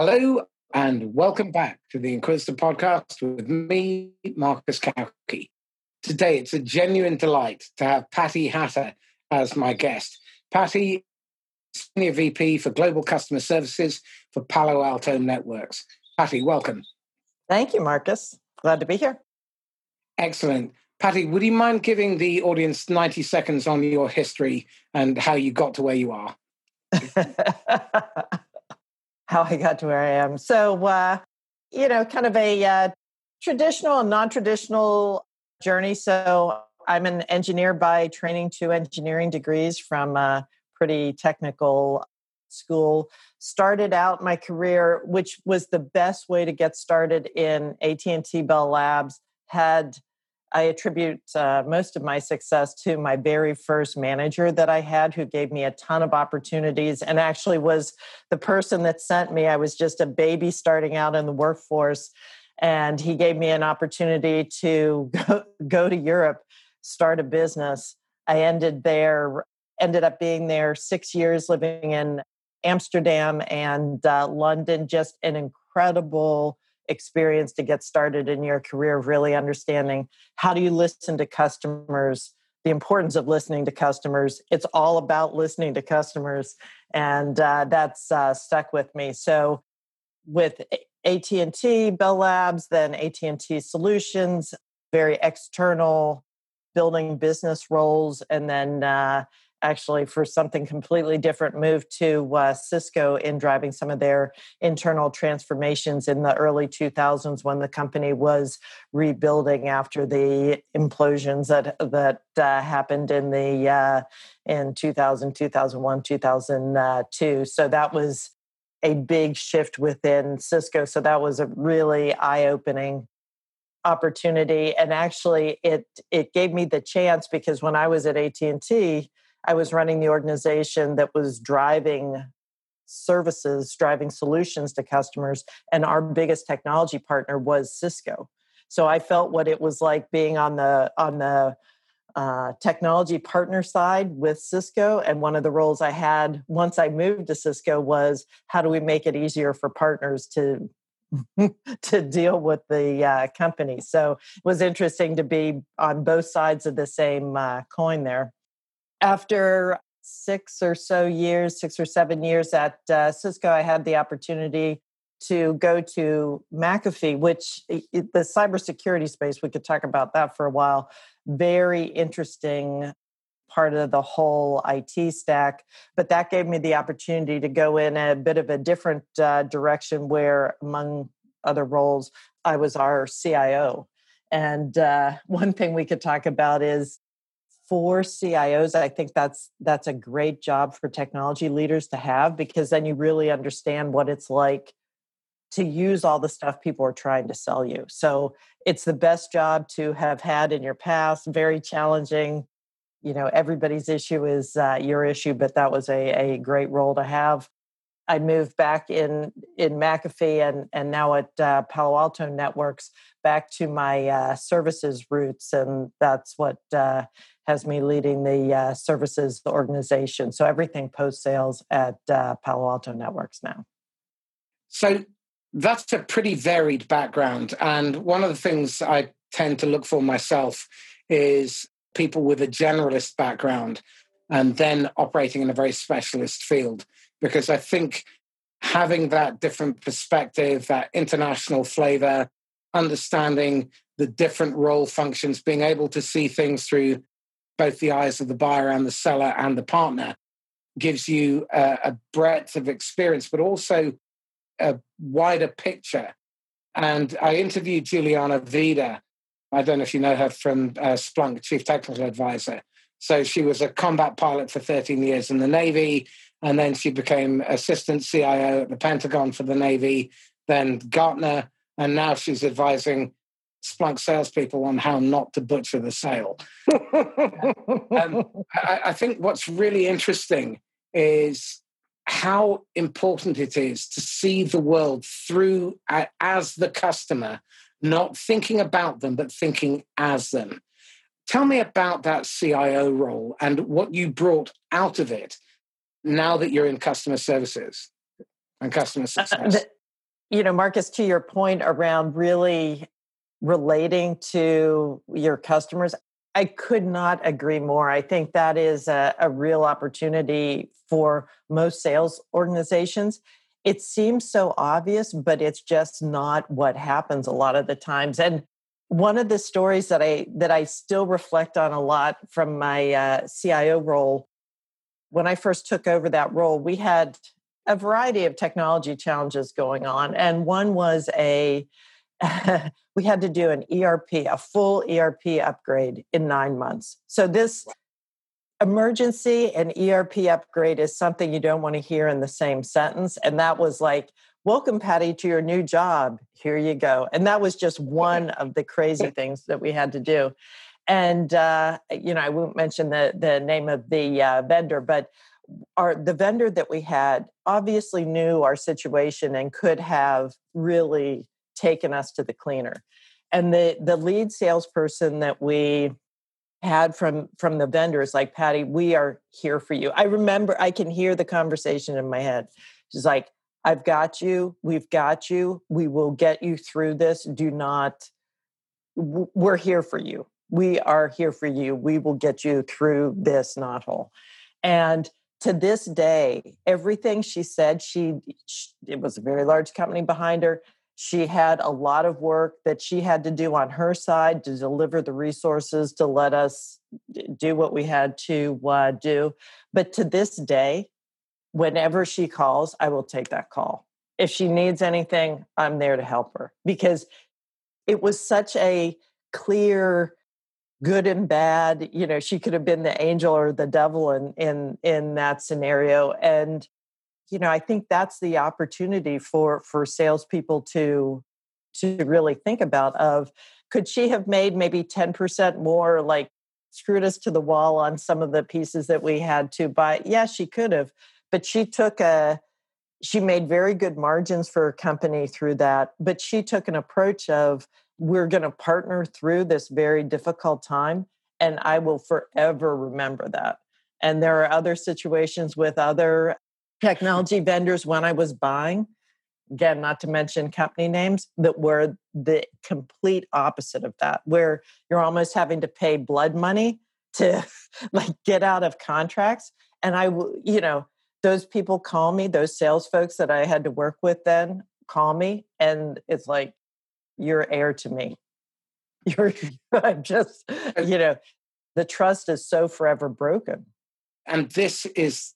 Hello and welcome back to the Inquisitor podcast with me, Marcus Cauchi. Today, it's a genuine delight to have Patty Hatter as my guest. Patty, Senior VP for Global Customer Services for Palo Alto Networks. Patty, welcome. Thank you, Marcus. Glad to be here. Excellent. Patty, would you mind giving the audience 90 seconds on your history and how you got to where you are? how I got to where I am. So, uh, you know, kind of a uh, traditional and non traditional journey. So, I'm an engineer by training, two engineering degrees from a pretty technical school. Started out my career, which was the best way to get started in AT&T Bell Labs. Had I attribute uh, most of my success to my very first manager that I had, who gave me a ton of opportunities and actually was the person that sent me. I was just a baby starting out in the workforce, and he gave me an opportunity to go, go to Europe, start a business. I ended there, ended up being there six years, living in Amsterdam and uh, London. Just an incredible experience to get started in your career of really understanding how do you listen to customers the importance of listening to customers. It's all about listening to customers and uh, that's uh, stuck with me. So with at&t bell labs then at&t solutions very external building business roles and then uh, actually for something completely different moved to uh, cisco in driving some of their internal transformations in the early 2000s when the company was rebuilding after the implosions that that uh, happened in the uh, in 2000 2001 2002 so that was a big shift within cisco. So that was a really eye-opening opportunity. And actually it it gave me the chance because when i was at AT&T I was running the organization that was driving services, driving solutions to customers, and our biggest technology partner was Cisco. So I felt what it was like being on the on the uh, technology partner side with Cisco. And one of the roles I had once I moved to Cisco was how do we make it easier for partners to to deal with the uh, company. So it was interesting to be on both sides of the same uh, coin there after six or so years, six or seven years at uh, Cisco, I had the opportunity to go to McAfee, which the cybersecurity space, we could talk about that for a while. Very interesting part of the whole IT stack. But that gave me the opportunity to go in a bit of a different uh, direction where, among other roles, I was our CIO. And uh, one thing we could talk about is for CIOs, I think that's that's a great job for technology leaders to have because then you really understand what it's like to use all the stuff people are trying to sell you. So it's the best job to have had in your past. Very challenging. You know, everybody's issue is uh, your issue, but that was a, a great role to have. I moved back in in McAfee and and now at uh, Palo Alto Networks back to my uh, services roots, and that's what uh, has me leading the uh, services organization. So everything post sales at uh, Palo Alto Networks now. So that's a pretty varied background, and one of the things I tend to look for myself is people with a generalist background and then operating in a very specialist field because I think having that different perspective, that international flavor, understanding the different role functions, being able to see things through both the eyes of the buyer and the seller and the partner gives you a, a breadth of experience, but also a wider picture. And I interviewed Juliana Vida. I don't know if you know her from uh, Splunk, Chief Technical Advisor. So she was a combat pilot for 13 years in the Navy. And then she became assistant CIO at the Pentagon for the Navy, then Gartner, and now she's advising Splunk salespeople on how not to butcher the sale. um, I, I think what's really interesting is how important it is to see the world through uh, as the customer, not thinking about them, but thinking as them. Tell me about that CIO role and what you brought out of it now that you're in customer services and customer uh, success? you know, Marcus, to your point around really relating to your customers, I could not agree more. I think that is a, a real opportunity for most sales organizations. It seems so obvious, but it's just not what happens a lot of the times. And one of the stories that I that I still reflect on a lot from my uh, CIO role, when I first took over that role, we had a variety of technology challenges going on, and one was a we had to do an ERP, a full ERP upgrade in nine months. So this emergency and ERP upgrade is something you don't want to hear in the same sentence. And that was like, welcome, Patty, to your new job. Here you go. And that was just one of the crazy things that we had to do. And uh, you know, I won't mention the the name of the uh, vendor, but our the vendor that we had obviously knew our situation and could have really taken us to the cleaner. And the the lead salesperson that we had from from the vendors like patty we are here for you. I remember i can hear the conversation in my head. She's like i've got you. We've got you. We will get you through this. Do not we're here for you we are here for you we will get you through this knothole and to this day everything she said she, she it was a very large company behind her she had a lot of work that she had to do on her side to deliver the resources to let us do what we had to uh, do. But to this day, whenever she calls, I will take that call. If she needs anything, I'm there to help her because it was such a clear good and bad you know she could have been the angel or the devil in in in that scenario and you know, I think that's the opportunity for for salespeople to to really think about of could she have made maybe 10% more like screwed us to the wall on some of the pieces that we had to buy? Yeah she could have but she took a she made very good margins for her company through that but she took an approach of we're going to partner through this very difficult time and i will forever remember that and there are other situations with other technology vendors when I was buying, again, not to mention company names, that were the complete opposite of that, where you're almost having to pay blood money to like get out of contracts. And I, you know, those people call me, those sales folks that I had to work with then call me, and it's like, you're heir to me. You're I'm just, you know, the trust is so forever broken. And this is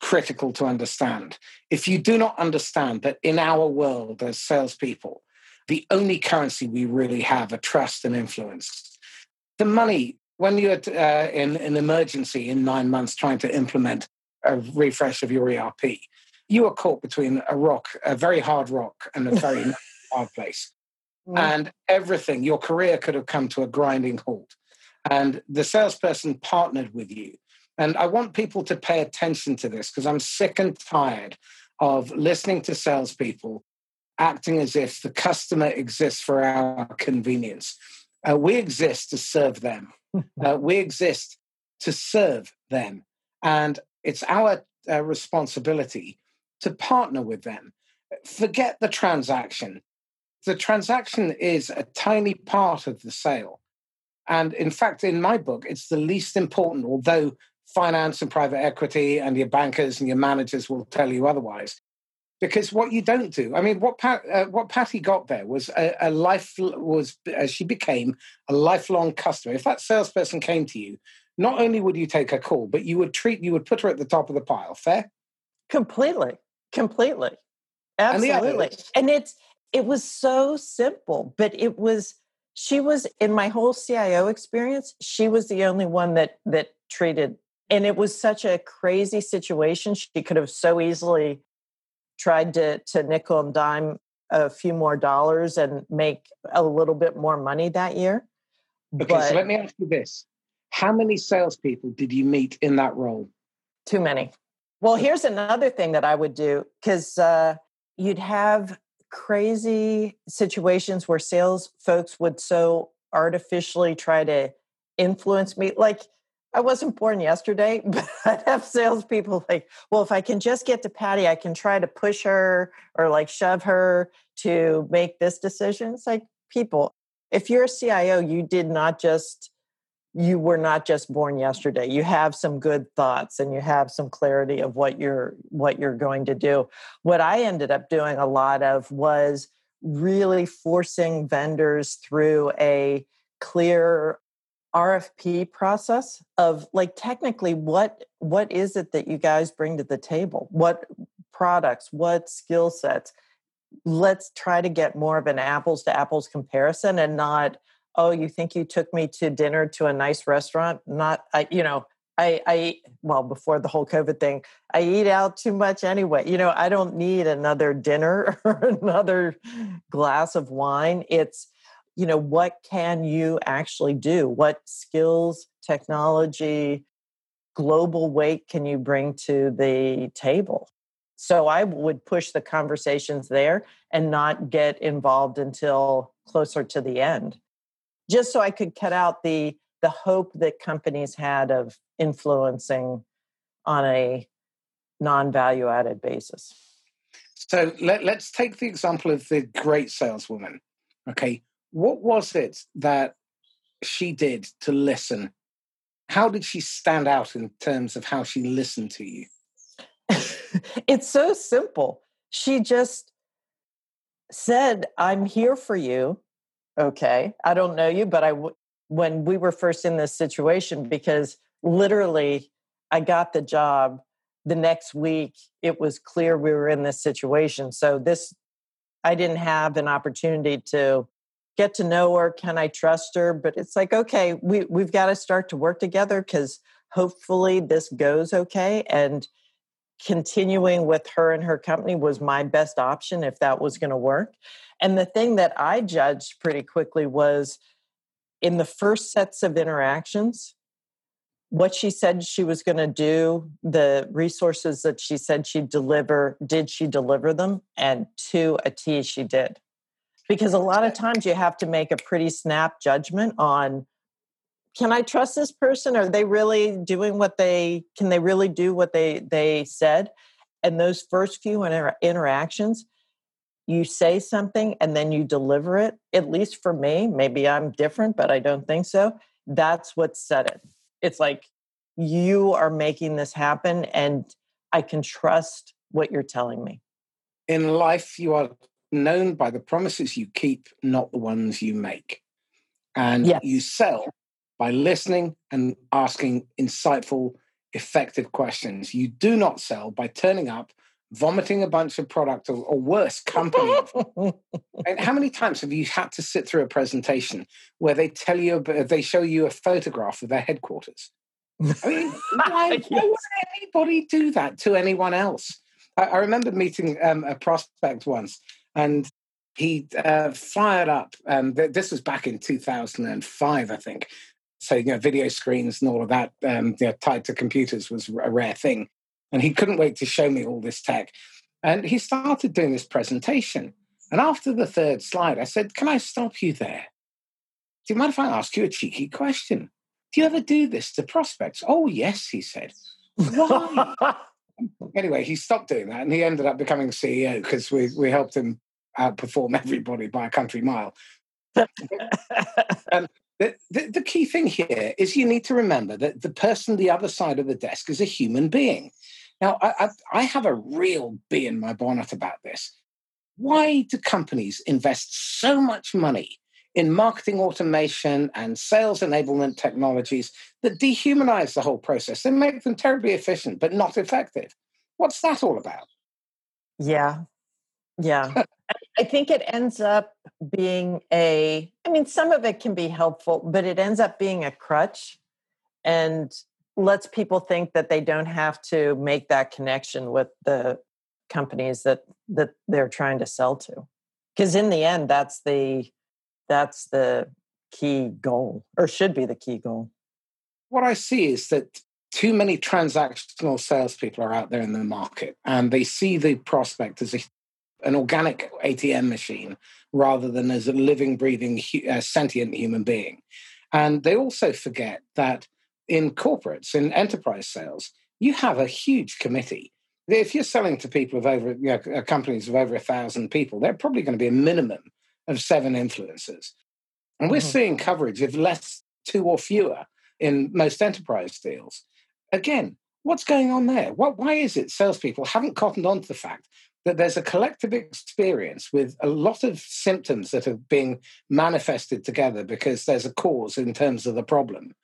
critical to understand. If you do not understand that in our world as salespeople, the only currency we really have are trust and influence. The money, when you're uh, in an emergency in nine months trying to implement a refresh of your ERP, you are caught between a rock, a very hard rock, and a very hard place. Mm. And everything, your career could have come to a grinding halt. And the salesperson partnered with you and I want people to pay attention to this because I'm sick and tired of listening to salespeople acting as if the customer exists for our convenience. Uh, we exist to serve them. Uh, we exist to serve them. And it's our uh, responsibility to partner with them. Forget the transaction. The transaction is a tiny part of the sale. And in fact, in my book, it's the least important, although finance and private equity and your bankers and your managers will tell you otherwise. Because what you don't do, I mean, what Pat, uh, what Patty got there was a, a life was uh, she became a lifelong customer. If that salesperson came to you, not only would you take her call, but you would treat you would put her at the top of the pile. Fair? Completely, completely, absolutely. And, and it's it was so simple, but it was she was in my whole CIO experience. She was the only one that that treated and it was such a crazy situation she could have so easily tried to to nickel and dime a few more dollars and make a little bit more money that year okay but so let me ask you this. How many salespeople did you meet in that role? Too many. Well here's another thing that i would do because uh, you'd have crazy situations where sales folks would so artificially try to influence me like I wasn't born yesterday, but I'd have salespeople like, well, if I can just get to Patty, I can try to push her or like shove her to make this decision. It's like, people, if you're a CIO, you did not just, you were not just born yesterday. You have some good thoughts and you have some clarity of what you're what you're going to do. What I ended up doing a lot of was really forcing vendors through a clear RFP process of like technically what what is it that you guys bring to the table? What products, what skill sets? Let's try to get more of an apples to apples comparison and not oh you think you took me to dinner to a nice restaurant not I you know I, I well before the whole COVID thing, I eat out too much anyway. You know, I don't need another dinner or another glass of wine. It's you know what can you actually do what skills technology global weight can you bring to the table so i would push the conversations there and not get involved until closer to the end just so i could cut out the the hope that companies had of influencing on a non-value added basis so let, us take the example of the great saleswoman okay what was it that she did to listen? How did she stand out in terms of how she listened to you? it's so simple. She just said, I'm here for you. Okay. I don't know you, but I, when we were first in this situation, because literally I got the job the next week, it was clear we were in this situation. So this, I didn't have an opportunity to get to know her can i trust her but it's like okay we, we've got to start to work together because hopefully this goes okay and continuing with her and her company was my best option if that was going to work. And the thing that i judged pretty quickly was in the first sets of interactions what she said she was going to do the resources that she said she'd deliver did she deliver them? And to a t she did. Because a lot of times you have to make a pretty snap judgment on can i trust this person are they really doing what they can they really do what they they said and those first few inter- interactions you say something and then you deliver it at least for me maybe i'm different but i don't think so that's what said it it's like you are making this happen and i can trust what you're telling me in life you are known by the promises you keep, not the ones you make. And yes. you sell by listening and asking insightful, effective questions. You do not sell by turning up, vomiting a bunch of product or, or worse, company. and how many times have you had to sit through a presentation where they tell you, they show you a photograph of their headquarters? I mean, why, why would anybody do that to anyone else? I, I remember meeting um, a prospect once and he uh, fired up. Um, th- this was back in 2005, I think. So you know, video screens and all of that um, you know, tied to computers was a rare thing, and he couldn't wait to show me all this tech. And he started doing this presentation. And after the third slide, I said, "Can I stop you there? Do you mind if I ask you a cheeky question? Do you ever do this to prospects?" "Oh yes," he said. Why? anyway, he stopped doing that and he ended up becoming CEO because we, we helped him outperform everybody by a country mile. um, the, the, key thing here is you need to remember that the person the other side of the desk is a human being. Now, I, I, I have a real bee in my bonnet about this. Why do companies invest so much money in marketing automation and sales enablement technologies that dehumanize the whole process and make them terribly efficient but not effective. What's that all about? Yeah. Yeah. I think it ends up being a, I mean, some of it can be helpful, but it ends up being a crutch and lets people think that they don't have to make that connection with the companies that that they're trying to sell to because in the end that's the that's the key goal or should be the key goal. What I see is that too many transactional salespeople are out there in the market and they see the prospect as a, an organic ATM machine rather than as a living, breathing, uh, sentient human being. And they also forget that in corporates, in enterprise sales, you have a huge committee. If you're selling to people of over, you know, uh, companies of over a thousand people, they're probably going to be a minimum of seven influencers. And we're mm-hmm. seeing coverage of less, two or fewer in most enterprise deals. Again, what's going on there? What, why is it salespeople haven't cottoned on to the fact that there's a collective experience with a lot of symptoms that are being manifested together because there's a cause in terms of the problem?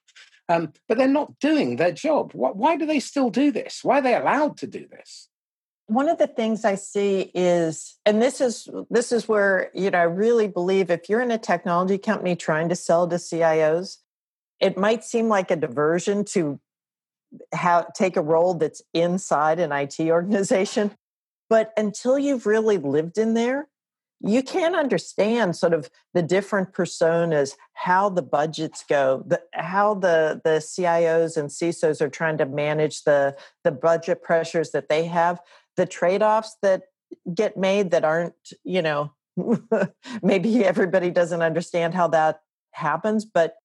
Um, but they're not doing their job. Why do they still do this? Why are they allowed to do this? One of the things I see is, and this is this is where you know I really believe if you're in a technology company trying to sell to CIOs, it might seem like a diversion to have take a role that's inside an IT organization, but until you've really lived in there, you can't understand sort of the different personas, how the budgets go, the, how the, the CIOs and CISOs are trying to manage the, the budget pressures that they have, the trade offs that get made that aren't, you know, maybe everybody doesn't understand how that happens. But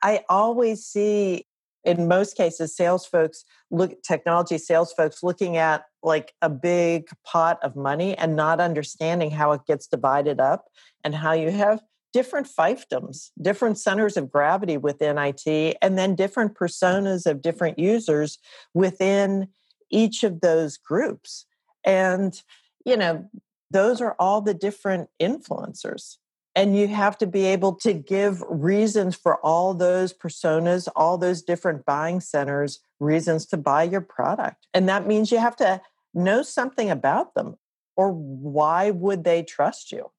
I always see in most cases sales folks look technology sales folks looking at like a big pot of money and not understanding how it gets divided up and how you have different fiefdoms different centers of gravity within IT and then different personas of different users within each of those groups. And you know those are all the different influencers and you have to be able to give reasons for all those personas, all those different buying centers, reasons to buy your product. And that means you have to know something about them or why would they trust you?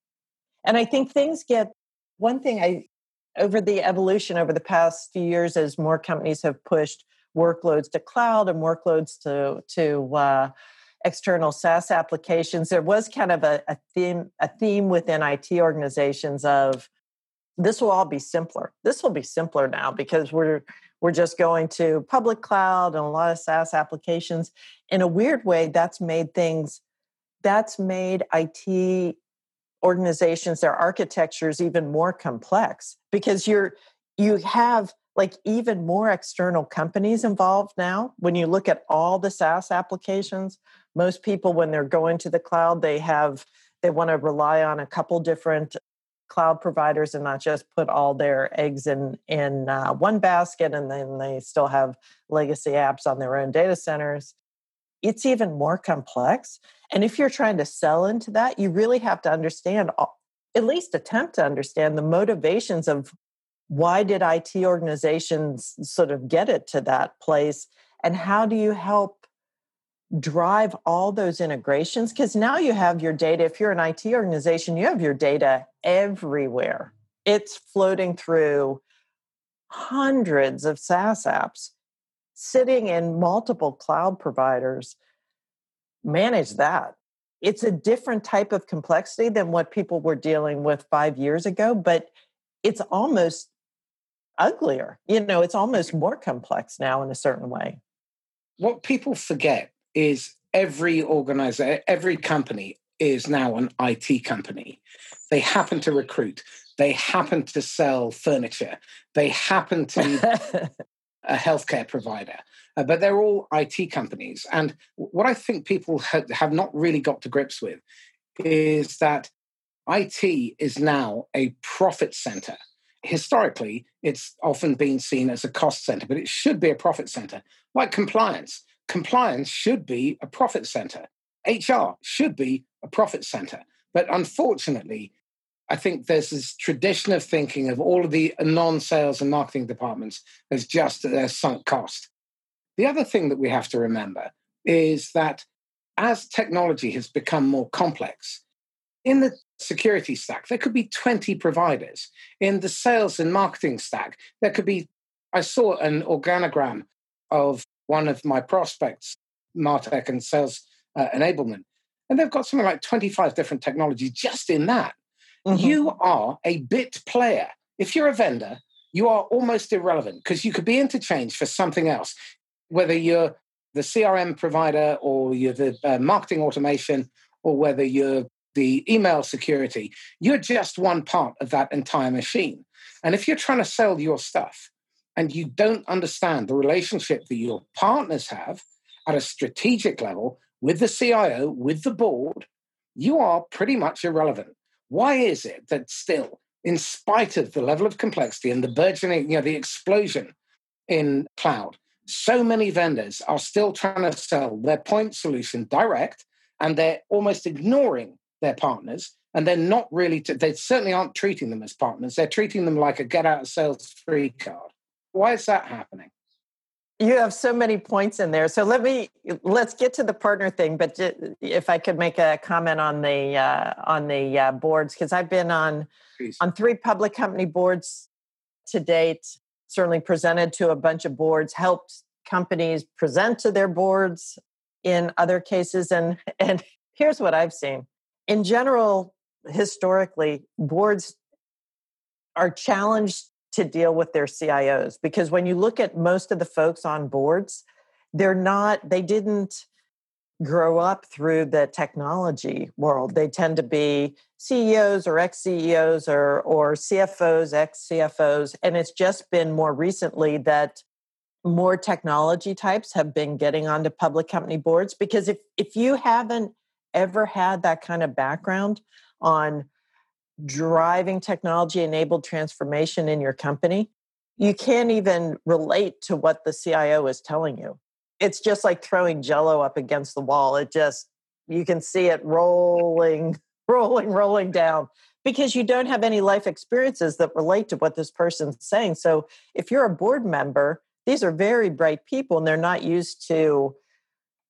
And I think things get one thing I over the evolution over the past few years as more companies have pushed workloads to cloud and workloads to to uh, external SaaS applications, there was kind of a, a theme a theme within IT organizations of this will all be simpler. This will be simpler now because we're we're just going to public cloud and a lot of SaaS applications. In a weird way, that's made things that's made IT organizations, their architectures even more complex because you're you have like even more external companies involved now. When you look at all the SaaS applications, most people when they're going to the cloud they have they want to rely on a couple different cloud providers and not just put all their eggs in in uh, one basket and then they still have legacy apps on their own data centers. It's even more complex and if you're trying to sell into that you really have to understand at least attempt to understand the motivations of why did IT organizations sort of get it to that place and how do you help drive all those integrations because now you have your data if you're an IT organization you have your data everywhere. It's floating through hundreds of SaaS apps sitting in multiple cloud providers. Manage that. It's a different type of complexity than what people were dealing with 5 years ago but it's almost uglier. You know it's almost more complex now in a certain way. What people forget is every organizer, every company is now an IT company. They happen to recruit, they happen to sell furniture, they happen to be a healthcare provider, uh, but they're all IT companies. And what I think people ha- have not really got to grips with is that IT is now a profit center. Historically, it's often been seen as a cost center, but it should be a profit center, like compliance compliance should be a profit center. HR should be a profit center. But unfortunately, I think there's this tradition of thinking of all of the non sales and marketing departments as just their sunk cost. The other thing that we have to remember is that as technology has become more complex, in the security stack, there could be 20 providers. In the sales and marketing stack, there could be, I saw an organogram of one of my prospects, Martech and sales uh, enablement. And they've got something like 25 different technologies just in that. Mm-hmm. You are a bit player. If you're a vendor, you are almost irrelevant because you could be interchanged for something else, whether you're the CRM provider or you're the uh, marketing automation or whether you're the email security. You're just one part of that entire machine. And if you're trying to sell your stuff, and you don't understand the relationship that your partners have at a strategic level with the CIO, with the board, you are pretty much irrelevant. Why is it that still, in spite of the level of complexity and the burgeoning, you know, the explosion in cloud, so many vendors are still trying to sell their point solution direct and they're almost ignoring their partners and they're not really to, they certainly aren't treating them as partners they're treating them like a get out of sales free card why is that happening? You have so many points in there. So let me let's get to the partner thing but if i could make a comment on the uh, on the uh, boards because i've been on Please. on three public company boards to date certainly presented to a bunch of boards helped companies present to their boards in other cases and and here's what i've seen. In general historically boards are challenged to deal with their CIOs because when you look at most of the folks on boards, they're not, they didn't grow up through the technology world. They tend to be CEOs or ex CEOs or, or CFOs, ex CFOs. And it's just been more recently that more technology types have been getting onto public company boards because if, if you haven't ever had that kind of background on driving technology enabled transformation in your company, you can't even relate to what the CIO is telling you. It's just like throwing jello up against the wall. It just, you can see it rolling, rolling, rolling down because you don't have any life experiences that relate to what this person's saying. So if you're a board member, these are very bright people and they're not used to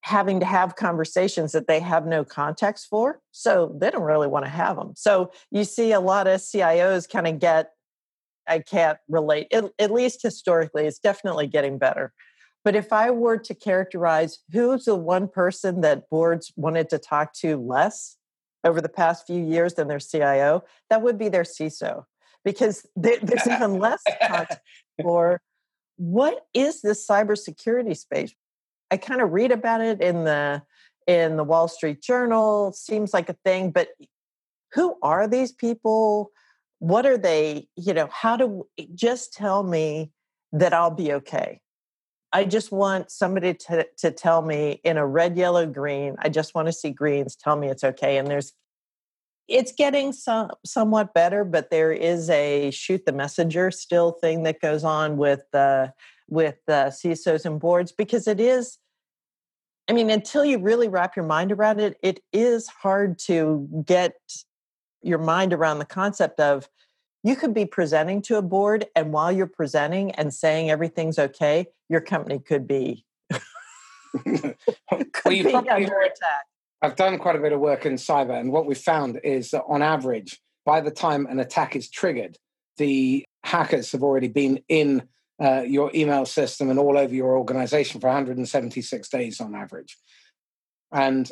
having to have conversations that they have no context for. So they don't really want to have them. So you see a lot of CIOs kind of get, I can't relate, at, at least historically, it's definitely getting better. But if I were to characterize who's the one person that boards wanted to talk to less over the past few years than their CIO, that would be their CISO, because there's even less context for what is this cybersecurity space? I kind of read about it in the in the Wall Street Journal. Seems like a thing, but who are these people? What are they? You know, how do eh, just tell me that I'll be okay? I just want somebody to to tell me in a red, yellow, green. I just want to see greens. Tell me it's okay. And there's it's getting some somewhat better, but there is a shoot the messenger still thing that goes on with the with the CISOs and boards because it is I mean, until you really wrap your mind around it, it is hard to get your mind around the concept of you could be presenting to a board, and while you're presenting and saying everything's okay, your company could be, could well, be under attack. I've done quite a bit of work in cyber, and what we've found is that on average, by the time an attack is triggered, the hackers have already been in uh, your email system and all over your organization for 176 days on average. And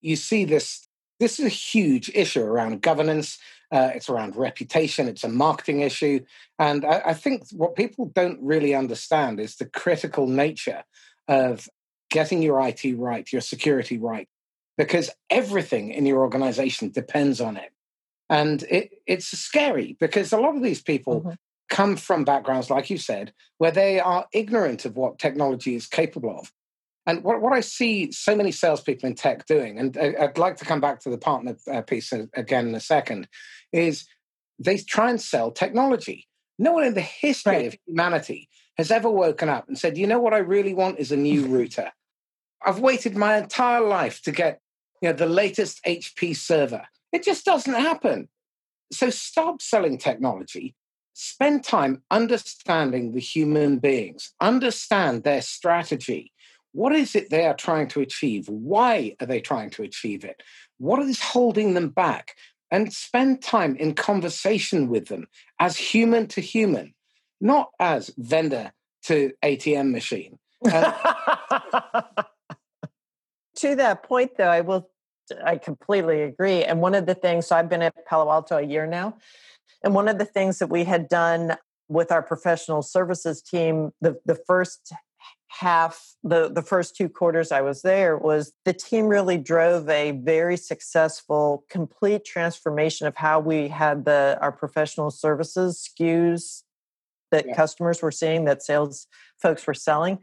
you see this, this is a huge issue around governance. Uh, it's around reputation. It's a marketing issue. And I, I think what people don't really understand is the critical nature of getting your IT right, your security right, because everything in your organization depends on it. And it, it's scary because a lot of these people mm-hmm come from backgrounds, like you said, where they are ignorant of what technology is capable of. And what, what I see so many salespeople in tech doing, and I'd like to come back to the partner uh, piece again in a second, is they try and sell technology. No one in the history right. of humanity has ever woken up and said, you know what I really want is a new router. I've waited my entire life to get you know, the latest HP server. It just doesn't happen. So stop selling technology spend time understanding the human beings, understand their strategy. What is it they are trying to achieve? Why are they trying to achieve it? What is holding them back? And spend time in conversation with them as human to human, not as vendor to ATM machine. To that point, though, I will, I completely agree. And one of the things, so I've been at Palo Alto a year now, and one of the things that we had done with our professional services team, the, the first half, the, the first two quarters I was there, was the team really drove a very successful, complete transformation of how we had the our professional services SKUs that yeah. customers were seeing, that sales folks were selling.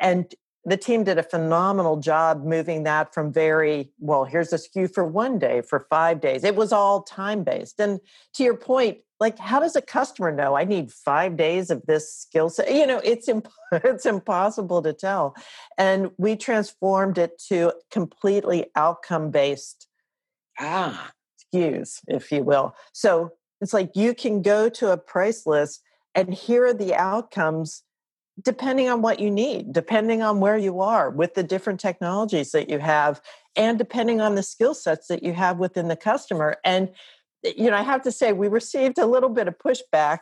And the team did a phenomenal job moving that from very well here's a SKU for one day for five days. It was all time based and to your point like how does a customer know i need five days of this skill set? You know it's imp- it's impossible to tell. And we transformed it to completely outcome based ah. SKUs if you will. So it's like you can go to a price list and here are the outcomes depending on what you need, depending on where you are with the different technologies that you have, and depending on the skill sets that you have within the customer. And, eh, you know, I have to say, we received a little bit of pushback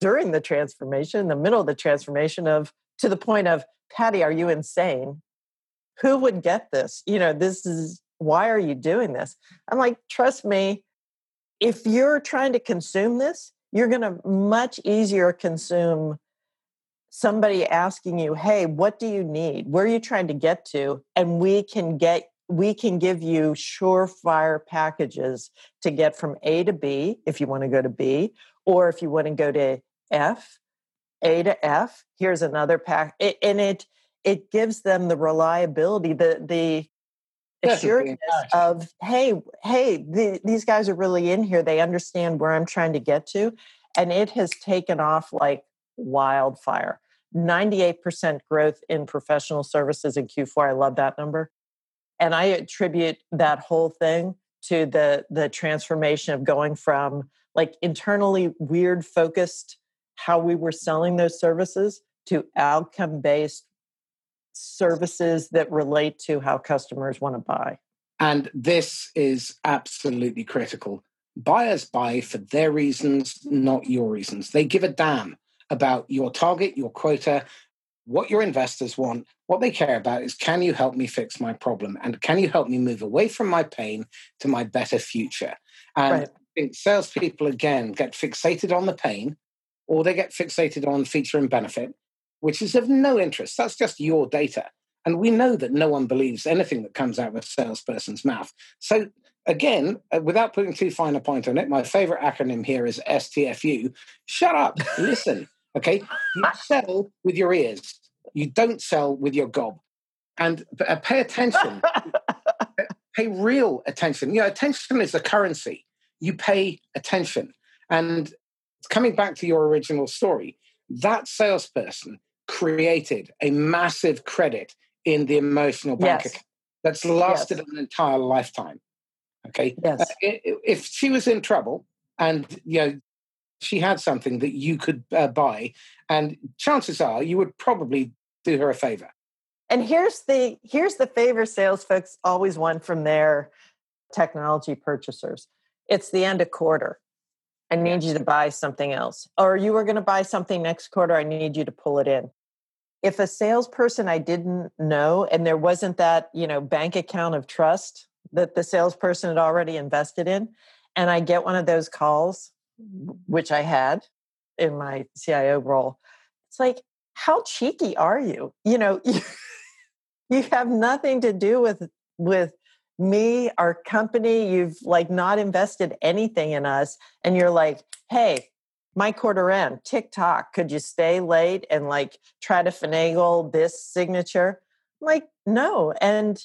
during the transformation, in the middle of the transformation, of to the point of, Patty, are you insane? Who would get this? You know, this is why are you doing this? I'm like, trust me, if you're trying to consume this, you're going to much easier consume somebody asking you, "Hey, what do you need? Where are you trying to get to?" and we can get we can give you surefire packages to get from A to B if you want to go to B, or if you want to go to F, A to F. Here's another pack, and it it gives them the reliability, the the assurance of hey, hey, the, these guys are really in here. They understand where I'm trying to get to, and it has taken off like wildfire. 98% growth in professional services in Q4. I love that number. And I attribute that whole thing to the the transformation of going from like internally weird focused how we were selling those services to outcome based services that relate to how customers want to buy. And this is absolutely critical. Buyers buy for their reasons, not your reasons. They give a damn about your target, your quota, what your investors want. What they care about is can you help me fix my problem? And can you help me move away from my pain to my better future? And right. I think salespeople, again, get fixated on the pain or they get fixated on feature and benefit, which is of no interest. That's just your data. And we know that no one believes anything that comes out of a salesperson's mouth. So, again, uh, without putting too fine a point on it, my favorite acronym here is STFU. Shut up, listen. Okay, you sell with your ears. You don't sell with your gob. And uh, pay attention. pay real attention. You know, attention is a currency. You pay attention. And coming back to your original story, that salesperson created a massive credit in the emotional bank yes. account that's lasted yes. an entire lifetime. Okay. Yes. Uh, if she was in trouble and you know she had something that you could uh, buy, and chances are you would probably do her a favor. And here's the here's the favor sales folks always want from their technology purchasers. It's the end of quarter. I need you to buy something else. Or you were going to buy something next quarter. I need you to pull it in. If a salesperson I didn't know and there wasn't that, you know, bank account of trust that the salesperson had already invested in, and I get one of those calls which I had in my CIO role. It's like, how cheeky are you? You know, you, you have nothing to do with with me, our company. You've like not invested anything in us, and you're like, hey, my quarter end, tick-tock, could you stay late and like try to finagle this signature? I'm like, no, and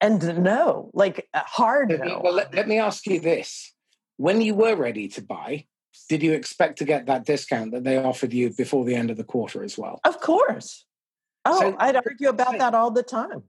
and no, like uh, hard no. Well, let, let me ask you this: when you were ready to buy, did you expect to get that discount that they offered you before the end of the quarter as well? Of course. Oh, so, I'd argue about that all the time.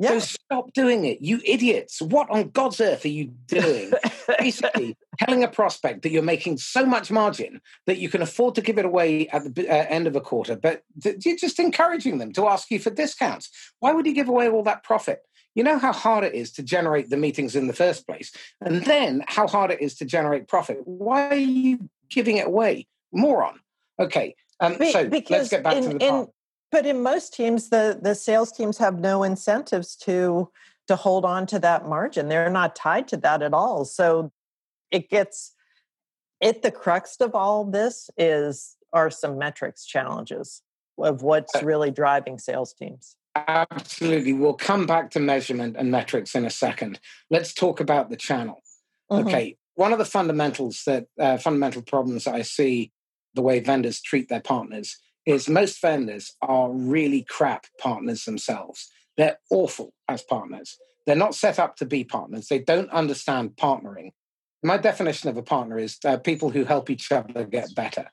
Yeah. So stop doing it, you idiots. What on God's earth are you doing? Basically, telling a prospect that you're making so much margin that you can afford to give it away at the uh, end of a quarter, but th- you're just encouraging them to ask you for discounts. Why would you give away all that profit? You know how hard it is to generate the meetings in the first place, and then how hard it is to generate profit. Why are you giving it away? Moron. Okay. Um, so let's get back in, to the. In, but in most teams, the the sales teams have no incentives to to hold on to that margin. They're not tied to that at all. So it gets it the crux of all this is are some metrics challenges of what's uh really driving sales teams. Absolutely. We'll come back to measurement and metrics in a second. Let's talk about the channel. Mm-hmm. Okay. One of the fundamentals that uh, fundamental problems I see the way vendors treat their partners is most vendors are really crap partners themselves. They're awful as partners. They're not set up to be partners. They don't understand partnering. My definition of a partner is uh, people who help each other get better.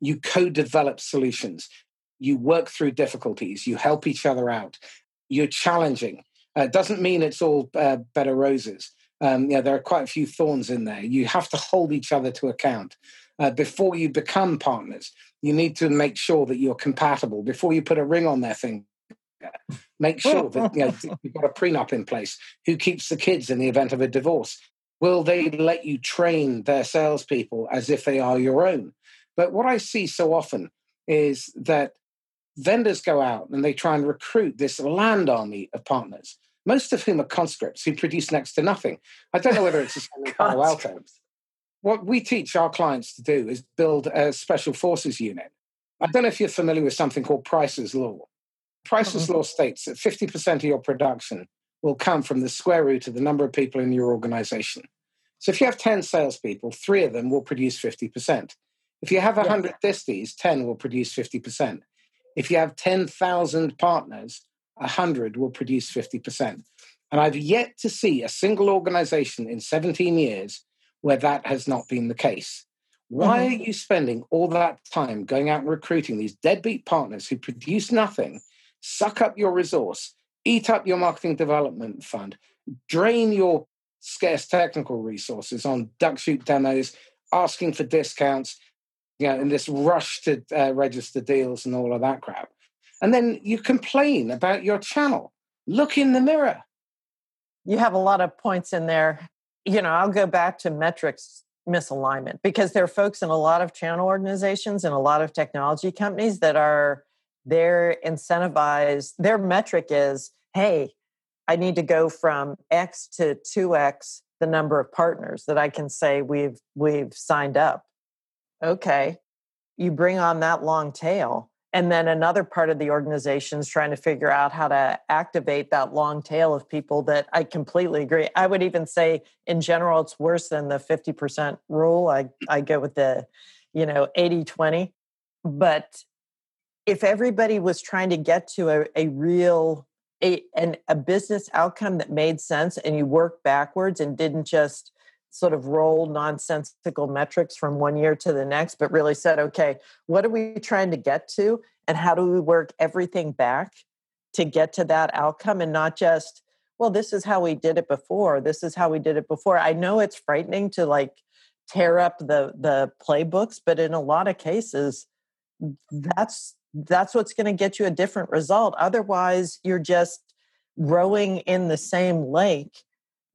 You co develop solutions, you work through difficulties, you help each other out, you're challenging. Uh, it uh, doesn't mean it's all uh, better roses. Um, yeah, there are quite a few thorns in there. You have to hold each other to account. Uh, before you become partners, you need to make sure that you're compatible. Before you put a ring on their finger, make sure that you know, you've got a prenup in place. Who keeps the kids in the event of a divorce? Will they let you train their salespeople as if they are your own? But what I see so often is that vendors go out and they try and recruit this land army of partners, most of whom are conscripts who produce next to nothing. I don't know whether it's the same in Palo Alto. What we teach our clients to do is build a special forces unit. I don't know if you're familiar with something called Price's Law. Price's mm-hmm. Law states that 50% of your production will come from the square root of the number of people in your organization. So if you have 10 salespeople, three of them will produce 50%. If you have 100 yeah. disties, 10 will produce 50%. If you have 10,000 partners, 100 will produce 50%. And I've yet to see a single organization in 17 years where that has not been the case. Why mm-hmm. are you spending all that time going out and recruiting these deadbeat partners who produce nothing, suck up your resource, eat up your marketing development fund, drain your scarce technical resources on duck shoot demos, asking for discounts, you know, in this rush to uh, register deals and all of that crap. And then you complain about your channel. Look in the mirror. You have a lot of points in there. You know, I'll go back to metrics misalignment because there are folks in a lot of channel organizations and a lot of technology companies that are they're incentivized their metric is hey i need to go from x to 2x the number of partners that i can say we've we've signed up okay, you bring on that long tail. And then another part of the organization is trying to figure out how to activate that long tail of people that I completely agree. I would even say, in general, it's worse than the 50% rule. I, I go with the, you know, 80 20. But if everybody was trying to get to a, a real a, an, a business outcome that made sense and you work backwards and didn't just sort of roll nonsensical metrics from one year to the next, but really said, okay, what are we trying to get to? And how do we work everything back to get to that outcome and not just, well, this is how we did it before. This is how we did it before. I know it's frightening to like tear up the the playbooks, but in a lot of cases, that's that's what's going to get you a different result. Otherwise, you're just rowing in the same lake,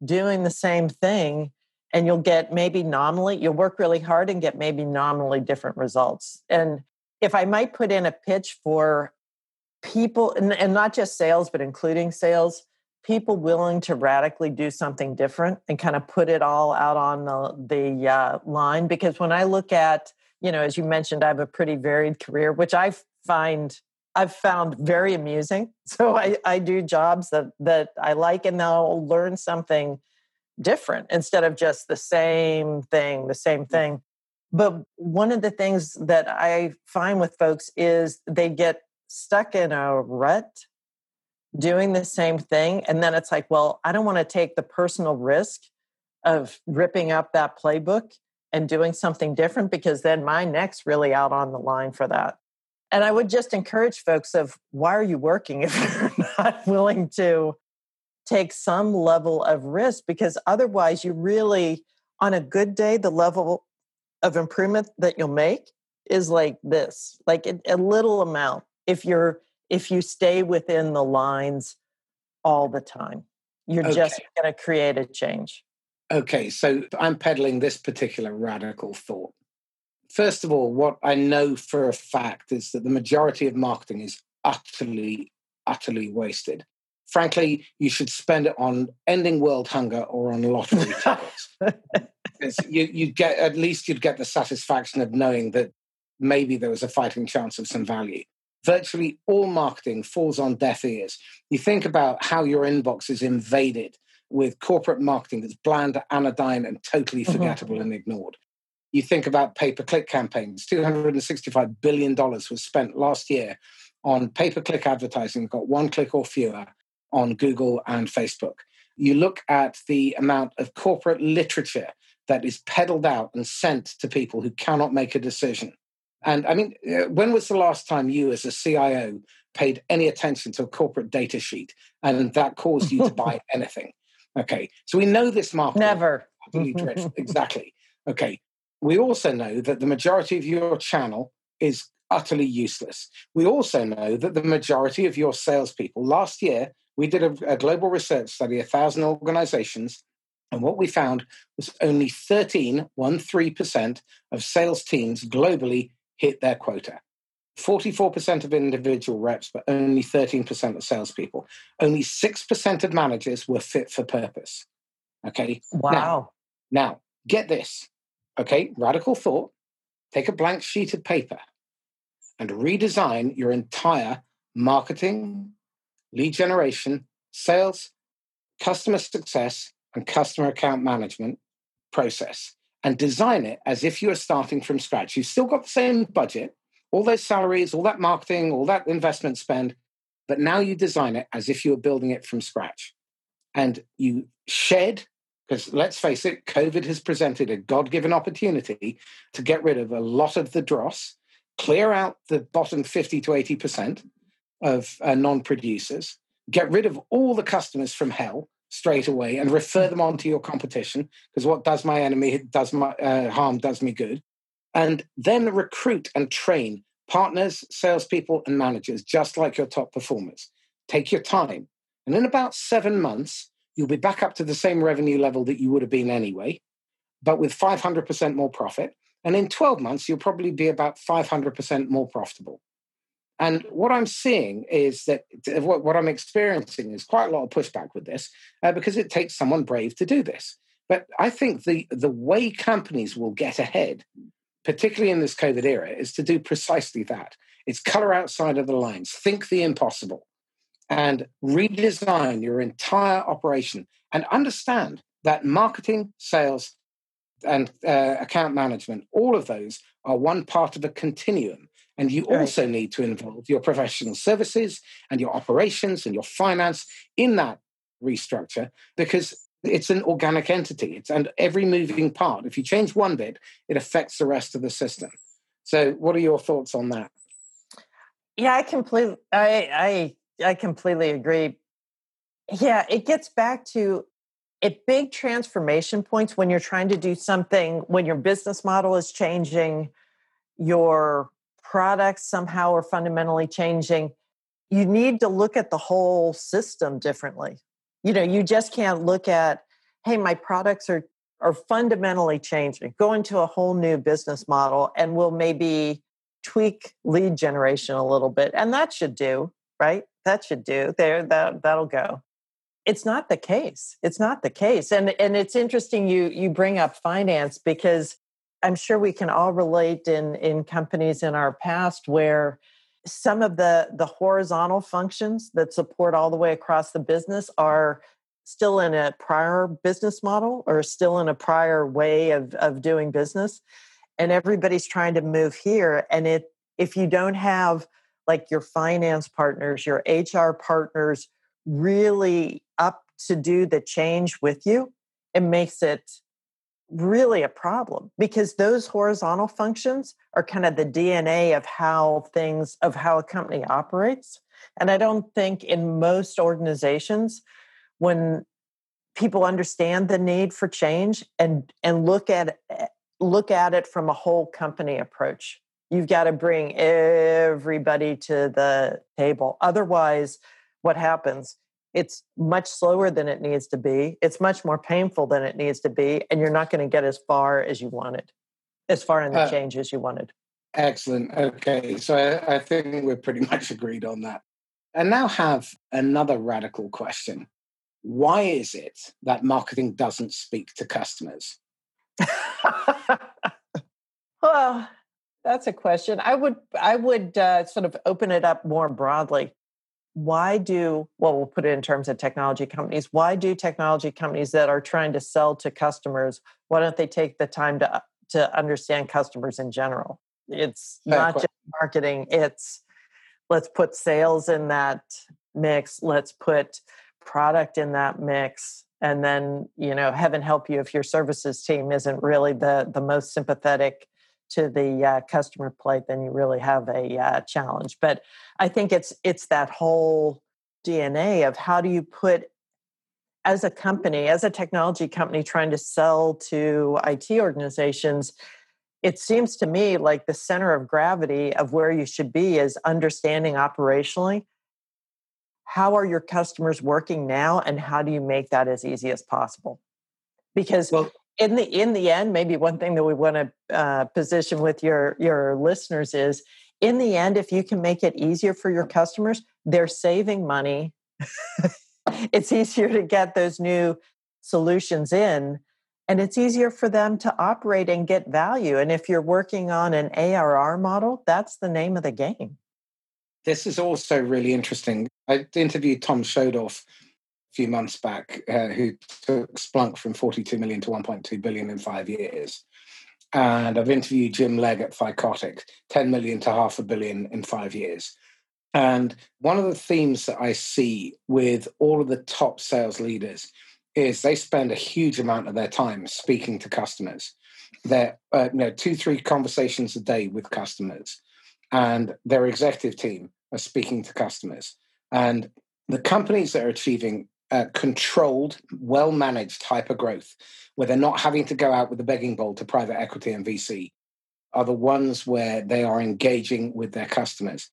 doing the same thing and you'll get maybe nominally you'll work really hard and get maybe nominally different results. And if i might put in a pitch for people and, not just sales but including sales people willing to radically do something different and kind of put it all out on the, the uh, line. Because when i look at you know as you mentioned i have a pretty varied career which i find i've found very amusing. So i, I do jobs that that i like and they'll learn something different instead of just the same thing, the same mm. thing. But one of the things that I find with folks is they get stuck in a rut doing the same thing. And then it's like, well, I don't want to take the personal risk of ripping up that playbook and doing something different because then my neck's really out on the line for that. And I would just encourage folks of why are you working if you're not willing to take some level of risk because otherwise you really on a good day the level of improvement that you'll make is like this like a, a little amount if you're if you stay within the lines all the time you're okay. just going to create a change. Okay so i'm peddling this particular radical thought. First of all what i know for a fact is that the majority of marketing is utterly utterly wasted frankly, you should spend it on ending world hunger or on lottery tickets. you, you get at least you'd get the satisfaction of knowing that maybe there was a fighting chance of some value. Virtually all marketing falls on deaf ears. You think about how your inbox is invaded with corporate marketing that's bland, anodyne, and totally mm-hmm. forgettable mm-hmm. and ignored. You think about pay per click campaigns, $265 billion was spent last year on pay per click advertising, got one click or fewer on Google and Facebook. You look at the amount of corporate literature that is peddled out and sent to people who cannot make a decision. And I mean, uh, when was the last time you, as a CIO, paid any attention to a corporate data sheet and that caused you to buy anything? Okay, so we know this market. Never. exactly. Okay, we also know that the majority of your channel is utterly useless. We also know that the majority of your salespeople, last year, we did a, a global research study, a thousand organizations, and what we found was only 13, 13% of sales teams globally hit their quota. 44% of individual reps, but only 13% of salespeople. Only 6% of managers were fit for purpose. Okay. Wow. Now, now, get this. Okay. Radical thought. Take a blank sheet of paper and redesign your entire marketing, lead generation, sales, customer success, and customer account management process and design it as if you are starting from scratch. You've still got the same budget, all those salaries, all that marketing, all that investment spend, but now you design it as if you were building it from scratch. And you shed, because let's face it, COVID has presented a God given opportunity to get rid of a lot of the dross, clear out the bottom 50 to 80% of uh, non producers, get rid of all the customers from hell straight away and refer them on to your competition because what does my enemy does my uh, harm does me good and then recruit and train partners salespeople and managers just like your top performers. Take your time and in about seven months you'll be back up to the same revenue level that you would have been anyway but with 500% more profit and in 12 months you'll probably be about 500% more profitable and what I'm seeing is that what, what I'm experiencing is quite a lot of pushback with this uh, because it takes someone brave to do this. But I think the, the way companies will get ahead, particularly in this COVID era, is to do precisely that. It's color outside of the lines, think the impossible, and redesign your entire operation and understand that marketing, sales, and uh, account management, all of those are one part of a continuum. And you right. also need to involve your professional services and your operations and your finance in that restructure because it's an organic entity. It's and every moving part. If you change one bit, it affects the rest of the system. So, what are your thoughts on that? Yeah, I completely, I, I, I completely agree. Yeah, it gets back to at big transformation points when you're trying to do something when your business model is changing, your products somehow are fundamentally changing, you need to look at the whole system differently. You know, you just can't look at, hey, my products are are fundamentally changing, go into a whole new business model and we'll maybe tweak lead generation a little bit. And that should do, right? That should do. There, that that'll go. It's not the case. It's not the case. And and it's interesting you you bring up finance because I'm sure we can all relate in in companies in our past where some of the the horizontal functions that support all the way across the business are still in a prior business model or still in a prior way of of doing business. And everybody's trying to move here. And it if you don't have like your finance partners your hr partners really up to do the change with you it makes it really a problem because those horizontal functions are kind of the DNA of how things, of how a company operates. And I don't think in most organizations, when people understand the need for change and and look at eh, look at it from a whole company approach you've got to bring everybody to the table otherwise what happens it's much slower than it needs to be. It's much more painful than it needs to be, and you're not going to get as far as you wanted, as far in the uh, change as you wanted. Excellent. Okay, so I, I think we're pretty much agreed on that. And now have another radical question: Why is it that marketing doesn't speak to customers? well, that's a question. I would I would uh, sort of open it up more broadly why do well we'll put it in terms of technology companies why do technology companies that are trying to sell to customers why don't they take the time to to understand customers in general. It's not just marketing, it's let's put sales in that mix, let's put product in that mix. And then, you know, heaven help you if your services team isn't really the, the most sympathetic to the uh, customer plate, then you really have a uh, challenge. But I think it's it's that whole DNA of how do you put as a company, as a technology company trying to sell to IT organizations, it seems to me like the center of gravity of where you should be is understanding operationally how are your customers working now and how do you make that as easy as possible because well, in the in the end maybe one thing that we want to uh, position with your your listeners is in the end if you can make it easier for your customers they're saving money. It's easier to get those new solutions in and it's easier for them to operate and get value and if you're working on an arr model that's the name of the game. This is also really interesting. I interviewed tom schodorf a few months back uh, who took splunk from 42 million to 1.2 billion in five years and i've interviewed jim legg at Thycotic 10 million to half a billion in five years and one of the themes that I see with all of the top sales leaders is they spend a huge amount of their time speaking to customers. They're uh, you know, two, three conversations a day with customers, and their executive team are speaking to customers. And the companies that are achieving uh, controlled, well managed hyper growth, where they're not having to go out with a begging bowl to private equity and VC, are the ones where they are engaging with their customers.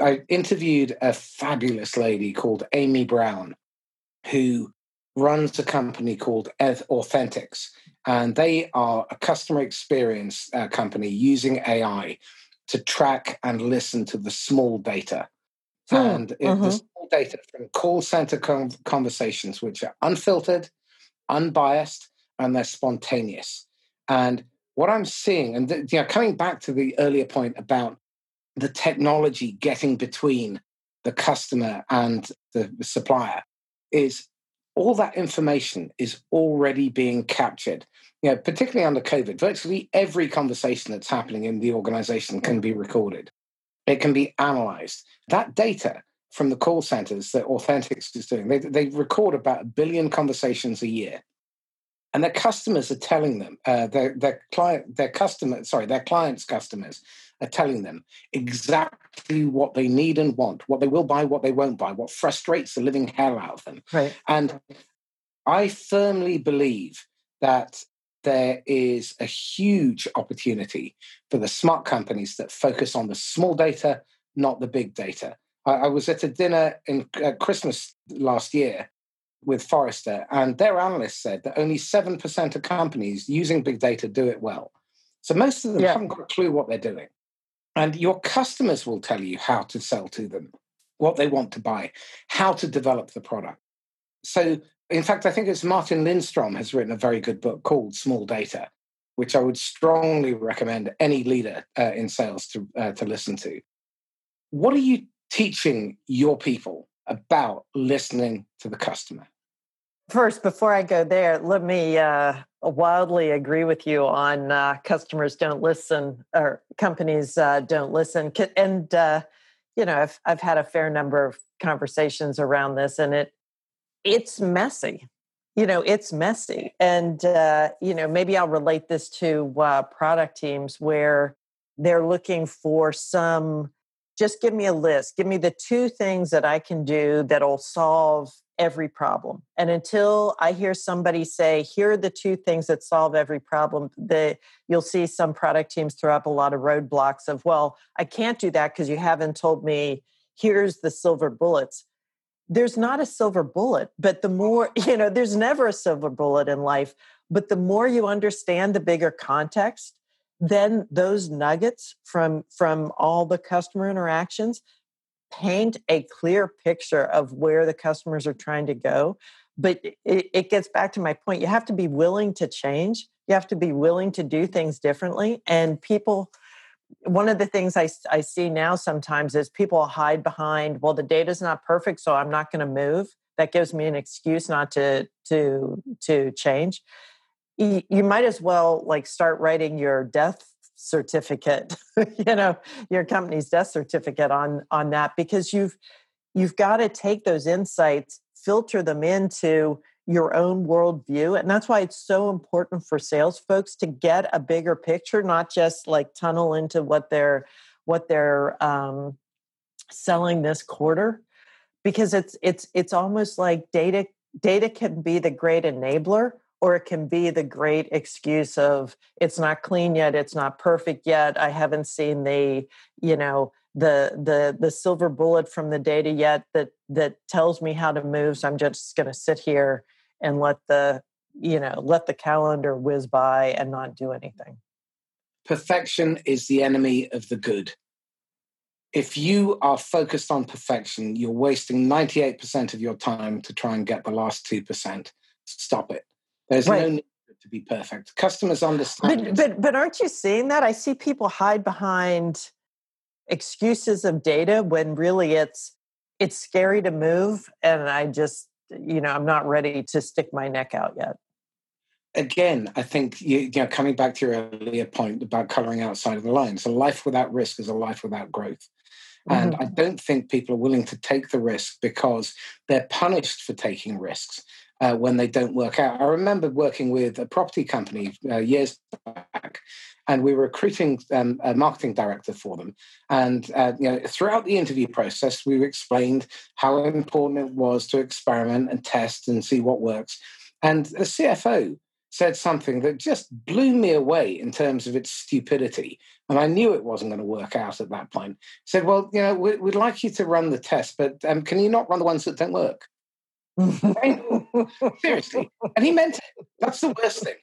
I interviewed a fabulous lady called Amy Brown, who runs a company called Authenticx. And they are a customer experience uh, company using AI to track and listen to the small data. Hmm. And mm-hmm. the small data from call center conversations, which are unfiltered, unbiased, and they're spontaneous. And what I'm seeing, and you know, coming back to the earlier point about the technology getting between the customer and the supplier is all that information is already being captured. You know, particularly under COVID, virtually every conversation that's happening in the organization can be recorded. It can be analyzed. That data from the call centers that Authenticx is doing, they, they record about a billion conversations a year. And their customers are telling them, uh, their, their client, their customer, sorry, their clients' customers are telling them exactly what they need and want, what they will buy, what they won't buy, what frustrates the living hell out of them. Right. And I firmly believe that there is a huge opportunity for the smart companies that focus on the small data, not the big data. I, I was at a dinner in uh, Christmas last year with Forrester, and their analysts said that only 7% of companies using big data do it well. So most of them yeah. haven't got a clue what they're doing. And your customers will tell you how to sell to them, what they want to buy, how to develop the product. So, in fact, I think it's Martin Lindstrom has written a very good book called Small Data, which I would strongly recommend any leader uh, in sales to, uh, to listen to. What are you teaching your people about listening to the customer? First, before I go there, let me uh, wildly agree with you on uh, customers don't listen or companies uh, don't listen. And uh, you know, I've I've had a fair number of conversations around this, and it it's messy. You know, it's messy, and uh, you know, maybe I'll relate this to uh, product teams where they're looking for some. Just give me a list. Give me the two things that I can do that'll solve every problem. And until I hear somebody say, here are the two things that solve every problem, the, you'll see some product teams throw up a lot of roadblocks of, well, I can't do that because you haven't told me, here's the silver bullets. There's not a silver bullet, but the more, you know, there's never a silver bullet in life. But the more you understand the bigger context, then those nuggets from from all the customer interactions paint a clear picture of where the customers are trying to go. But it, it, gets back to my point. You have to be willing to change. You have to be willing to do things differently. And people, one of the things I, I see now sometimes is people hide behind, well, the data's not perfect, so I'm not going to move. That gives me an excuse not to to to change. you, you might as well like start writing your death certificate you know your company's death certificate on on that because you've you've got to take those insights filter them into your own worldview and that's why it's so important for sales folks to get a bigger picture not just like tunnel into what they're what they're um, selling this quarter because it's it's it's almost like data data can be the great enabler or it can be the great excuse of it's not clean yet it's not perfect yet i haven't seen the you know the the the silver bullet from the data yet that that tells me how to move so i'm just going to sit here and let the you know let the calendar whiz by and not do anything perfection is the enemy of the good if you are focused on perfection you're wasting 98% of your time to try and get the last 2% stop it there's right. no need to be perfect. Customers understand. But, but, but aren't you seeing that? I see people hide behind excuses of data when really it's it's scary to move, and I just you know I'm not ready to stick my neck out yet. Again, I think you, you know coming back to your earlier point about coloring outside of the lines, a life without risk is a life without growth. And mm-hmm. I don't think people are willing to take the risk because they're punished for taking risks uh, when they don't work out. I remember working with a property company uh, years back, and we were recruiting um, a marketing director for them. And uh, you know, throughout the interview process, we explained how important it was to experiment and test and see what works. And the CFO said something that just blew me away in terms of its stupidity. And I knew it wasn't going to work out at that point. Said, Well, you know, we'd like you to run the test, but um, can you not run the ones that don't work? Seriously. And he meant it. That's the worst thing.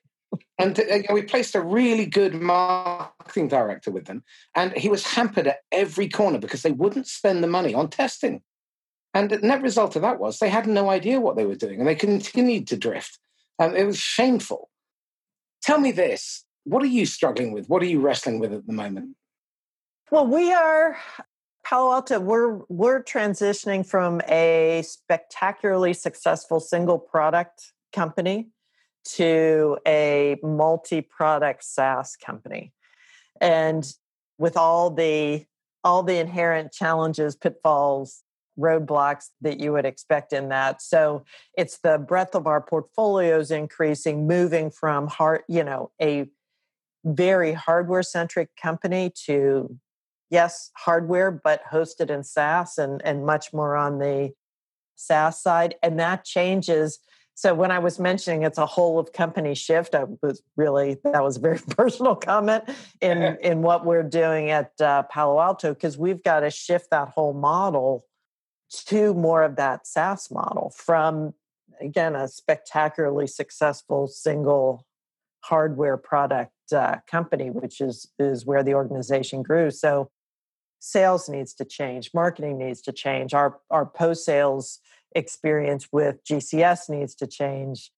And uh, you know, we placed a really good marketing director with them, and he was hampered at every corner because they wouldn't spend the money on testing. And the net result of that was they had no idea what they were doing, and they continued to drift. And it was shameful. Tell me this: what are you struggling with? What are you wrestling with at the moment? Well, we are Palo Alto, we're we're transitioning from a spectacularly successful single product company to a multi-product SaaS company. And with all the all the inherent challenges, pitfalls, roadblocks that you would expect in that. So it's the breadth of our portfolios increasing, moving from hard, you know, a very hardware centric company to yes, hardware, but hosted in SaaS and, and much more on the SaaS side. And that changes. So when I was mentioning it's a whole of company shift, I was really that was a very personal comment in in what we're doing at uh, Palo Alto because we've got to shift that whole model to more of that SaaS model from again a spectacularly successful single hardware product uh, company, which is is where the organization grew. So sales needs to change, marketing needs to change, our, our post sales experience with GCS needs to change,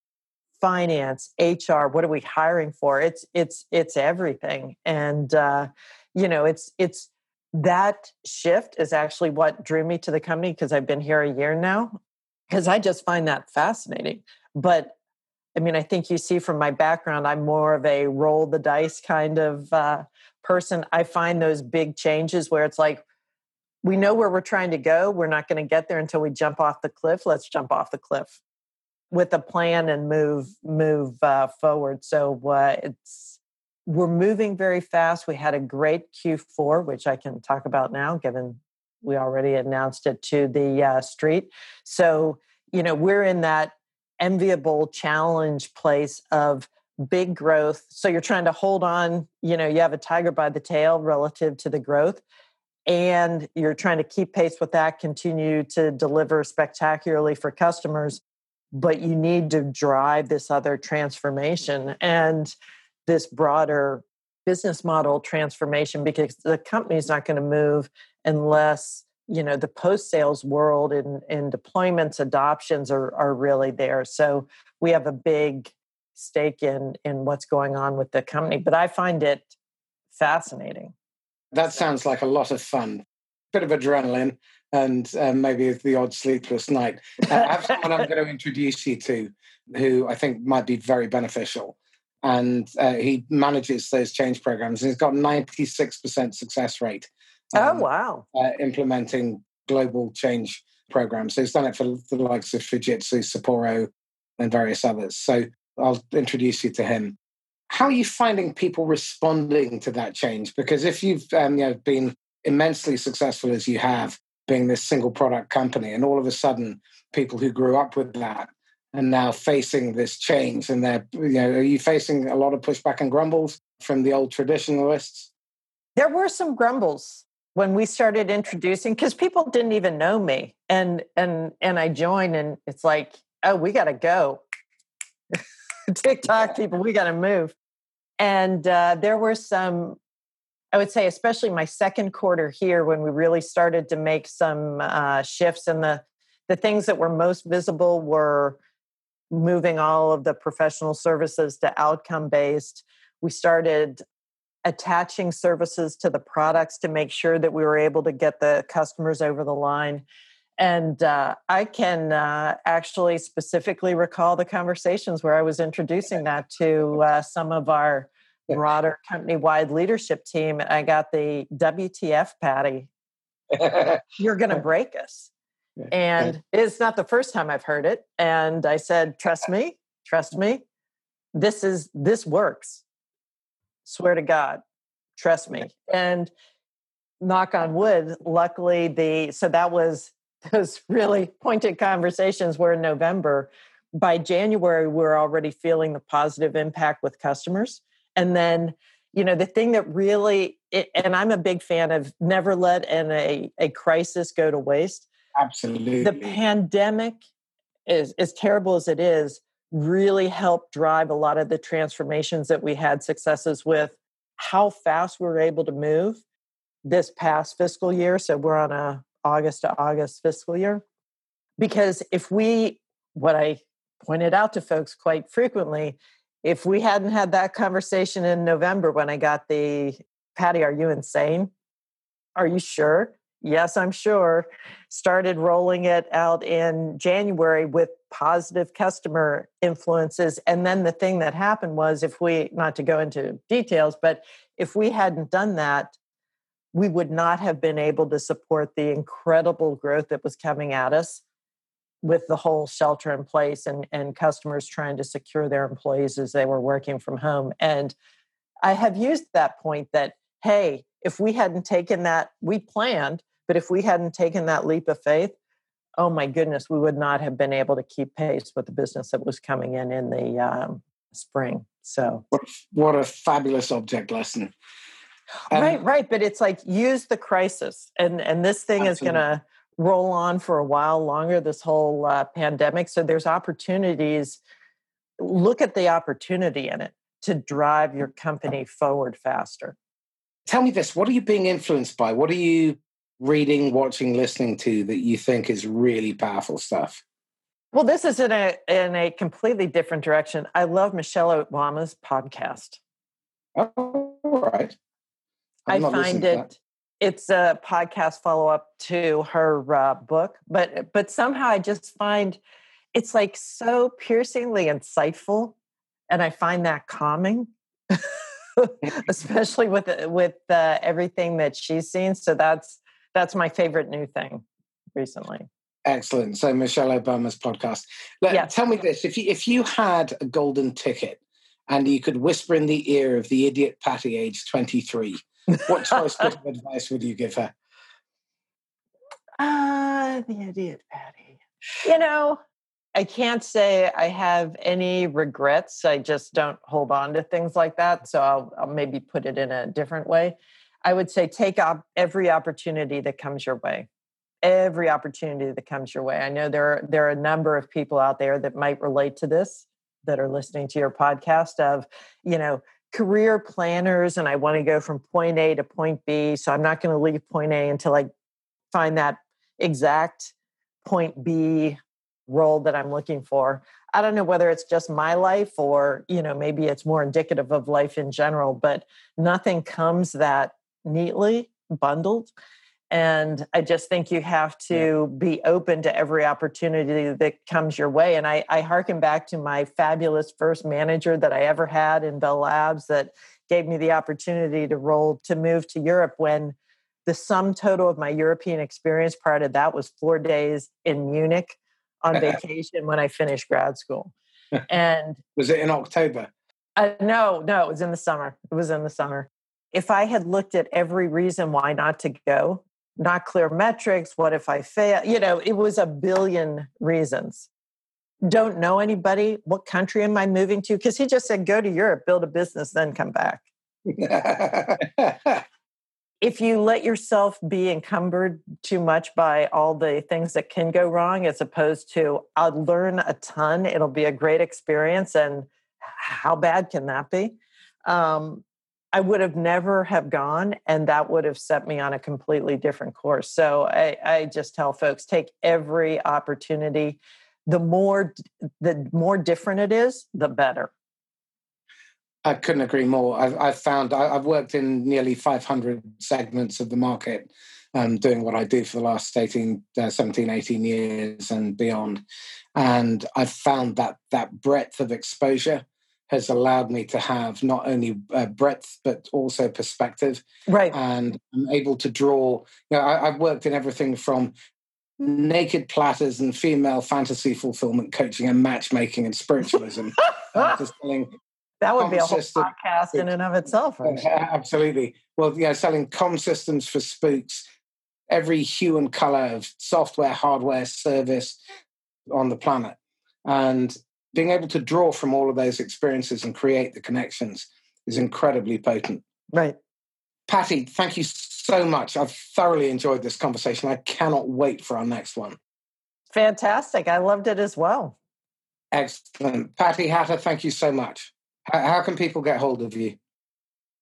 finance, HR, what are we hiring for? It's it's it's everything, and uh, you know it's it's that shift is actually what drew me to the company because I've been here a year now because I just find that fascinating. But I mean, I think you see from my background, I'm more of a roll the dice kind of uh, person, I find those big changes where it's like, we know where we're trying to go. We're not going to get there until we jump off the cliff. Let's jump off the cliff with a plan and move move uh, forward. So uh, it's we're moving very fast. We had a great Q4, which I can talk about now, given we already announced it to the uh, street. So you know we're in that enviable challenge place of big growth. So you're trying to hold on, you know, you have a tiger by the tail relative to the growth. And you're trying to keep pace with that, continue to deliver spectacularly for customers, but you need to drive this other transformation and this broader business model transformation because the company's not going to move unless you know the post sales world and, and deployments adoptions are, are really there so we have a big stake in in what's going on with the company but i find it fascinating that sounds like a lot of fun bit of adrenaline and um, maybe the odd sleepless night uh, i have someone i'm going to introduce you to who i think might be very beneficial and uh, he manages those change programs. And he's got 96% success rate. Oh, um, oh, wow. Uh, implementing global change programs. So he's done it for the likes of Fujitsu, Sapporo, and various others. So I'll introduce you to him. How are you finding people responding to that change? Because if you've um, you know, been immensely successful as you have, being this single product company, and all of a sudden, people who grew up with that and now facing this change, and they're you know, are you facing a lot of pushback and grumbles from the old traditionalists? There were some grumbles when we started introducing because people didn't even know me and and and i joined and it's like oh we got to go tick-tock people we got to move and uh, there were some i would say especially my second quarter here when we really started to make some uh, shifts and the the things that were most visible were moving all of the professional services to outcome based we started attaching services to the products to make sure that we were able to get the customers over the line. And uh, I can uh, actually specifically recall the conversations where I was introducing that to uh, some of our broader company wide leadership team. And I got the WTF Patty. You're going to break us. And it's not the first time I've heard it. And I said, trust me, trust me. This is this works Swear to God, trust me. And knock on wood, luckily the so that was those really pointed conversations were in November. By January, we we're already feeling the positive impact with customers. And then, you know, the thing that really, it, and I'm a big fan of never let an, a, a crisis go to waste. Absolutely. The pandemic is as terrible as it is, really helped drive a lot of the transformations that we had successes with how fast we were able to move this past fiscal year so we're on a august to august fiscal year because if we what i pointed out to folks quite frequently if we hadn't had that conversation in november when i got the patty are you insane are you sure yes i'm sure started rolling it out in january with positive customer influences. And then the thing that happened was if we, not to go into details, but if we hadn't done that, we would not have been able to support the incredible growth that was coming at us with the whole shelter in place and, and customers trying to secure their employees as they were working from home. And I have used that point that, hey, if we hadn't taken that, we planned, but if we hadn't taken that leap of faith, oh my goodness, we would not have been able to keep pace with the business that was coming in in the um, spring. So, what, what a fabulous object lesson. Um, right, right. But it's like use the crisis, and and this thing absolutely. is going to roll on for a while longer. This whole uh, pandemic, so there's opportunities. Look at the opportunity in it to drive your company forward faster. Tell me this: What are you being influenced by? What are you reading, watching, listening to that you think is really powerful stuff? Well, this is in a in a completely different direction. I love Michelle Obama's podcast. Oh, all right. I find it it's a podcast follow up to her uh, book, but but somehow I just find it's like so piercingly insightful, and I find that calming, especially with with uh, everything that she's seen. So that's that's my favorite new thing recently. Excellent. So Michelle Obama's podcast. Let, yes. Tell me this: if you if you had a golden ticket and you could whisper in the ear of the idiot Patty, age twenty three, what choice of advice would you give her? Ah, uh, the idiot Patty. You know, I can't say I have any regrets. I just don't hold on to things like that. So I'll, I'll maybe put it in a different way. I would say take up every opportunity that comes your way. Every opportunity that comes your way. I know there are, there are a number of people out there that might relate to this that are listening to your podcast of, you know, career planners and I want to go from point A to point B. So I'm not going to leave point A until I find that exact point B role that I'm looking for. I don't know whether it's just my life or, you know, maybe it's more indicative of life in general, but nothing comes that neatly bundled. And I just think you have to yeah. be open to every opportunity that comes your way. And I, I harken back to my fabulous first manager that I ever had in Bell Labs that gave me the opportunity to roll to move to Europe when the sum total of my European experience prior to that was four days in Munich on vacation when I finished grad school. And was it in October? Uh, no, no, it was in the summer. It was in the summer. If I had looked at every reason why not to go, not clear metrics, what if I fail? You know, it was a billion reasons. Don't know anybody. What country am I moving to? Because he just said, go to Europe, build a business, then come back. if you let yourself be encumbered too much by all the things that can go wrong, as opposed to, I'll learn a ton, it'll be a great experience. And how bad can that be? Um, I would have never have gone, and that would have set me on a completely different course. So I, I just tell folks take every opportunity. The more the more different it is, the better. I couldn't agree more. I've, I've found I, have worked in nearly 500 segments of the market, um, doing what I do for the last 18, uh, 17, 18 years and beyond. And I've found that that breadth of exposure has allowed me to have not only uh, breadth but also perspective. Right. And I'm able to draw. You know, I, I've worked in everything from naked platters and female fantasy fulfillment coaching and matchmaking and spiritualism uh, to selling that would be a whole podcast in and of itself. Absolutely. Well, yeah, selling com systems for spooks, every hue and color of software, hardware, service on the planet. And being able to draw from all of those experiences and create the connections is incredibly potent. Right. Patty, thank you so much. I've thoroughly enjoyed this conversation. I cannot wait for our next one. Fantastic. I loved it as well. Excellent. Patty Hatter, thank you so much. How, how can people get hold of you?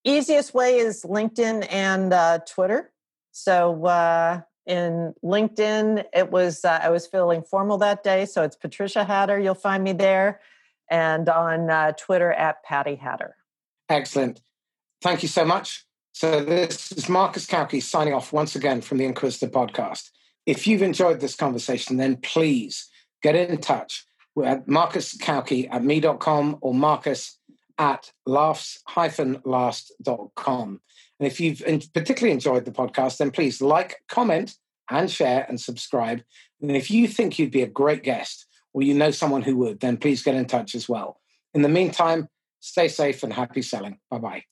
Easiest way is LinkedIn and uh, Twitter. So uh, in LinkedIn, it was uh, I was feeling formal that day, so it's Patricia Hatter. You'll find me there, and on uh, Twitter at Patty Hatter. Excellent. Thank you so much. So this is Marcus Cauchi signing off once again from the Inquisitor podcast. If you've enjoyed this conversation, then please get in touch with Marcus Cauchi at me.com or Marcus at laughs-last.com. And if you've particularly enjoyed the podcast, then please like, comment, and share and subscribe. And if you think you'd be a great guest or you know someone who would, then please get in touch as well. In the meantime, stay safe and happy selling. Bye bye.